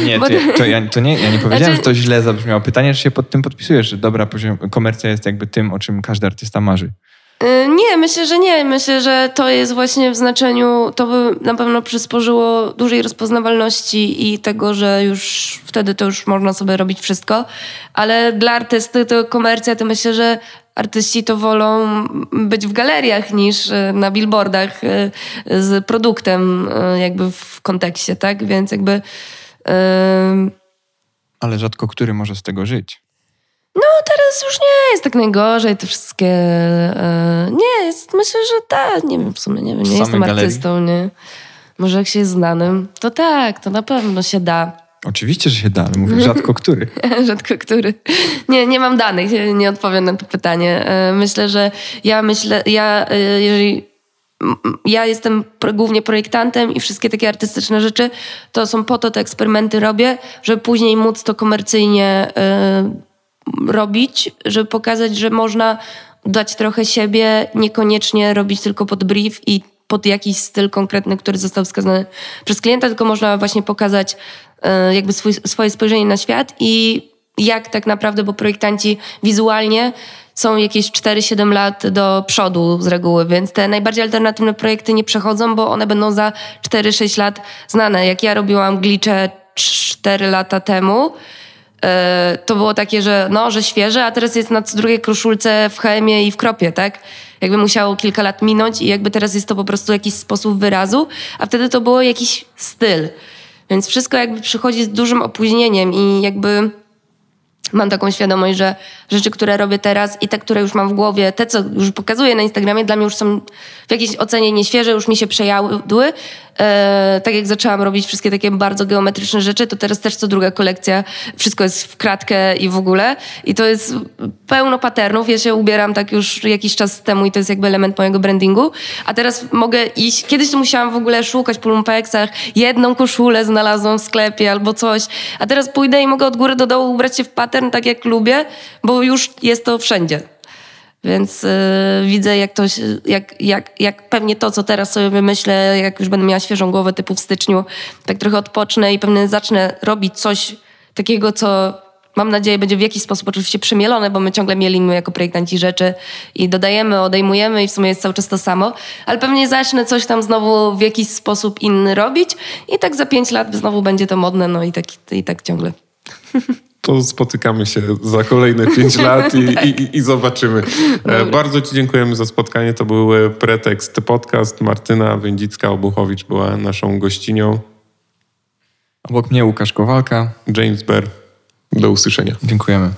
[SPEAKER 2] Nie, to, ja, to, ja, to nie, ja nie powiedziałem, znaczy... że to źle zabrzmiało. Pytanie, czy się pod tym podpisujesz, że dobra komercja jest jakby tym, o czym każdy artysta marzy.
[SPEAKER 3] Y, Nie, myślę, że nie. Myślę, że to jest właśnie w znaczeniu, to by na pewno przysporzyło dużej rozpoznawalności i tego, że już wtedy to już można sobie robić wszystko. Ale dla artysty to komercja, to myślę, że artyści to wolą być w galeriach niż y, na billboardach y, z produktem y, jakby w kontekście, tak? Więc jakby...
[SPEAKER 2] Ale rzadko który może z tego żyć.
[SPEAKER 3] no teraz już nie jest tak najgorzej, te wszystkie... e, nie, jest, myślę, że tak, nie wiem, w sumie nie wiem, nie jestem
[SPEAKER 2] galerii?
[SPEAKER 3] artystą, nie. Może jak się jest znanym, to tak, to na pewno się da.
[SPEAKER 2] Oczywiście, że się da, ale mówię rzadko który.
[SPEAKER 3] Rzadko który. Nie, nie mam danych, nie odpowiem na to pytanie. E, Myślę, że ja myślę, ja e, jeżeli ja jestem głównie projektantem i wszystkie takie artystyczne rzeczy to są po to, te eksperymenty robię, żeby później móc to komercyjnie e, robić, żeby pokazać, że można dać trochę siebie, niekoniecznie robić tylko pod brief i pod jakiś styl konkretny, który został wskazany przez klienta, tylko można właśnie pokazać jakby swój, swoje spojrzenie na świat i jak tak naprawdę, bo projektanci wizualnie są jakieś 4-7 lat do przodu z reguły, więc te najbardziej alternatywne projekty nie przechodzą, bo one będą za 4-6 lat znane. Jak ja robiłam glicze 4 lata temu, e, to było takie, że no, że świeże, a teraz jest na drugiej koszulce w chemie i w kropie, tak? Jakby musiało kilka lat minąć i jakby teraz jest to po prostu jakiś sposób wyrazu, a wtedy to było jakiś styl. Więc wszystko jakby przychodzi z dużym opóźnieniem i jakby mam taką świadomość, że rzeczy, które robię teraz i te, które już mam w głowie, te, co już pokazuję na Instagramie, dla mnie już są w jakiejś ocenie nieświeże, już mi się przejadły. E, tak jak zaczęłam robić wszystkie takie bardzo geometryczne rzeczy, to teraz też co druga kolekcja, wszystko jest w kratkę i w ogóle. I to jest pełno patternów. Ja się ubieram tak już jakiś czas temu i to jest jakby element mojego brandingu. A teraz mogę iść, kiedyś to musiałam w ogóle szukać po lumpeksach, jedną koszulę znalazłam w sklepie albo coś, a teraz pójdę i mogę od góry do dołu ubrać się w pattern tak jak lubię, bo już jest to wszędzie. Więc y, widzę, jak to, jak, jak, jak pewnie to, co teraz sobie wymyślę, jak już będę miała świeżą głowę typu w styczniu, tak trochę odpocznę i pewnie zacznę robić coś takiego, co mam nadzieję będzie w jakiś sposób oczywiście przemielone, bo my ciągle mielimy jako projektanci rzeczy i dodajemy, odejmujemy i w sumie jest cały czas to samo, ale pewnie zacznę coś tam znowu w jakiś sposób inny robić i tak za pięć lat znowu będzie to modne, no i tak, i tak ciągle.
[SPEAKER 1] To spotykamy się za kolejne pięć lat i, i, i zobaczymy. E, bardzo Ci dziękujemy za spotkanie. To był e, Pretekst Podcast. Martyna Wędzicka-Obuchowicz była naszą gościnią.
[SPEAKER 2] Obok mnie Łukasz Kowalka.
[SPEAKER 1] James Bear. Do usłyszenia.
[SPEAKER 2] Dziękujemy.